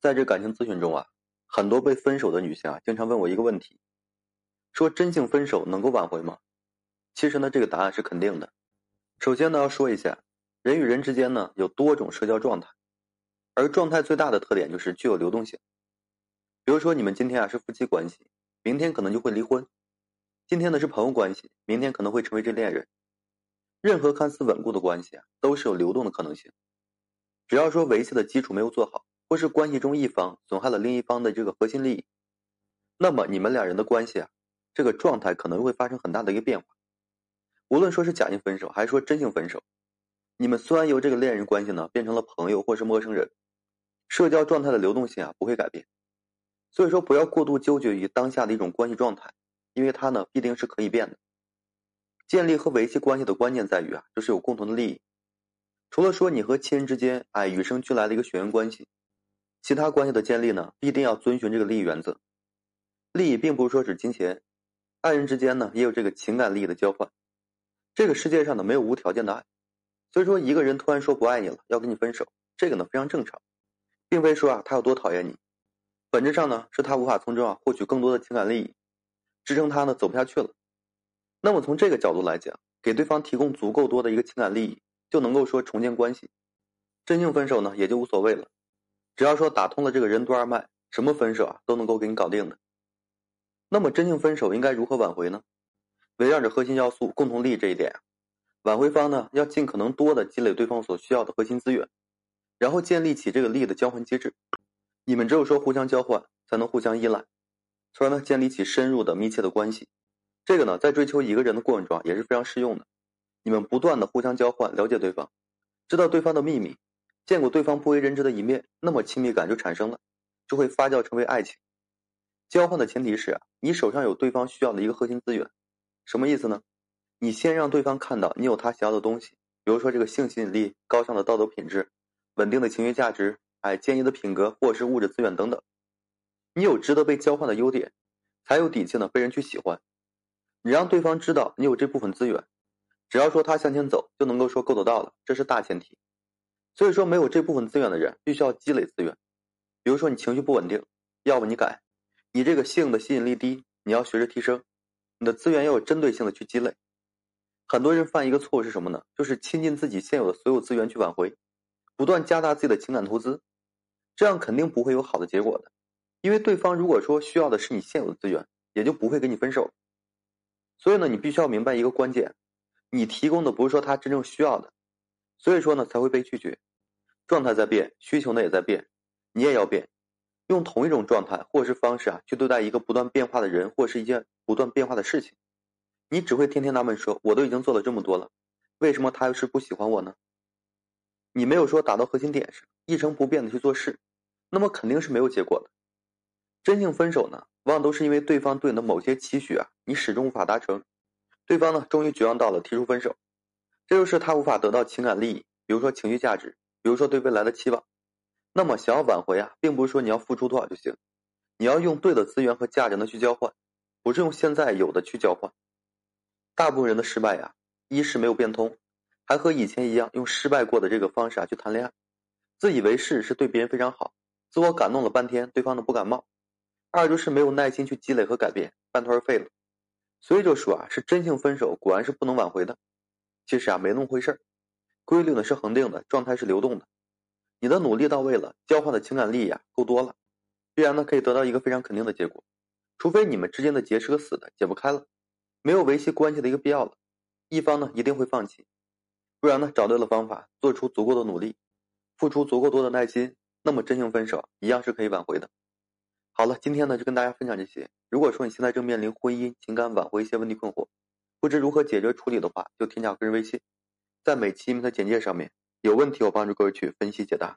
在这感情咨询中啊，很多被分手的女性啊，经常问我一个问题，说真性分手能够挽回吗？其实呢，这个答案是肯定的。首先呢，要说一下，人与人之间呢有多种社交状态，而状态最大的特点就是具有流动性。比如说，你们今天啊是夫妻关系，明天可能就会离婚；今天呢是朋友关系，明天可能会成为这恋人。任何看似稳固的关系啊，都是有流动的可能性。只要说维系的基础没有做好。或是关系中一方损害了另一方的这个核心利益，那么你们两人的关系啊，这个状态可能会发生很大的一个变化。无论说是假性分手，还是说真性分手，你们虽然由这个恋人关系呢变成了朋友或是陌生人，社交状态的流动性啊不会改变。所以说不要过度纠结于当下的一种关系状态，因为它呢必定是可以变的。建立和维系关系的关键在于啊，就是有共同的利益。除了说你和亲人之间哎与生俱来的一个血缘关系。其他关系的建立呢，必定要遵循这个利益原则。利益并不是说指金钱，爱人之间呢也有这个情感利益的交换。这个世界上呢没有无条件的爱，所以说一个人突然说不爱你了，要跟你分手，这个呢非常正常，并非说啊他有多讨厌你，本质上呢是他无法从中啊获取更多的情感利益，支撑他呢走不下去了。那么从这个角度来讲，给对方提供足够多的一个情感利益，就能够说重建关系，真性分手呢也就无所谓了。只要说打通了这个任督二脉，什么分手啊都能够给你搞定的。那么真性分手应该如何挽回呢？围绕着核心要素共同利益这一点，挽回方呢要尽可能多的积累对方所需要的核心资源，然后建立起这个利益的交换机制。你们只有说互相交换，才能互相依赖，从而呢建立起深入的密切的关系。这个呢在追求一个人的过程中也是非常适用的。你们不断的互相交换，了解对方，知道对方的秘密。见过对方不为人知的一面，那么亲密感就产生了，就会发酵成为爱情。交换的前提是啊，你手上有对方需要的一个核心资源，什么意思呢？你先让对方看到你有他想要的东西，比如说这个性吸引力、高尚的道德品质、稳定的情绪价值、哎坚毅的品格或是物质资源等等。你有值得被交换的优点，才有底气呢被人去喜欢。你让对方知道你有这部分资源，只要说他向前走，就能够说够得到了，这是大前提。所以说，没有这部分资源的人，必须要积累资源。比如说，你情绪不稳定，要不你改；你这个性的吸引力低，你要学着提升。你的资源要有针对性的去积累。很多人犯一个错误是什么呢？就是倾尽自己现有的所有资源去挽回，不断加大自己的情感投资，这样肯定不会有好的结果的。因为对方如果说需要的是你现有的资源，也就不会跟你分手。所以呢，你必须要明白一个关键：你提供的不是说他真正需要的。所以说呢，才会被拒绝。状态在变，需求呢也在变，你也要变。用同一种状态或是方式啊，去对待一个不断变化的人，或是一件不断变化的事情，你只会天天纳闷说：“我都已经做了这么多了，为什么他又是不喜欢我呢？”你没有说打到核心点上，一成不变的去做事，那么肯定是没有结果的。真性分手呢，往往都是因为对方对你的某些期许啊，你始终无法达成，对方呢终于绝望到了，提出分手。这就是他无法得到情感利益，比如说情绪价值，比如说对未来的期望。那么想要挽回啊，并不是说你要付出多少就行，你要用对的资源和价值呢去交换，不是用现在有的去交换。大部分人的失败呀，一是没有变通，还和以前一样用失败过的这个方式啊去谈恋爱，自以为是是对别人非常好，自我感动了半天，对方呢不感冒。二就是没有耐心去积累和改变，半途而废了。所以就说啊，是真性分手，果然是不能挽回的。其实啊，没那么回事儿。规律呢是恒定的，状态是流动的。你的努力到位了，交换的情感利益啊够多了，必然呢可以得到一个非常肯定的结果。除非你们之间的结是个死的，解不开了，没有维系关系的一个必要了，一方呢一定会放弃。不然呢，找对了方法，做出足够的努力，付出足够多的耐心，那么真性分手一样是可以挽回的。好了，今天呢就跟大家分享这些。如果说你现在正面临婚姻、情感挽回一些问题困惑，不知如何解决处理的话，就添加个人微信，在每期音频的简介上面。有问题我帮助各位去分析解答。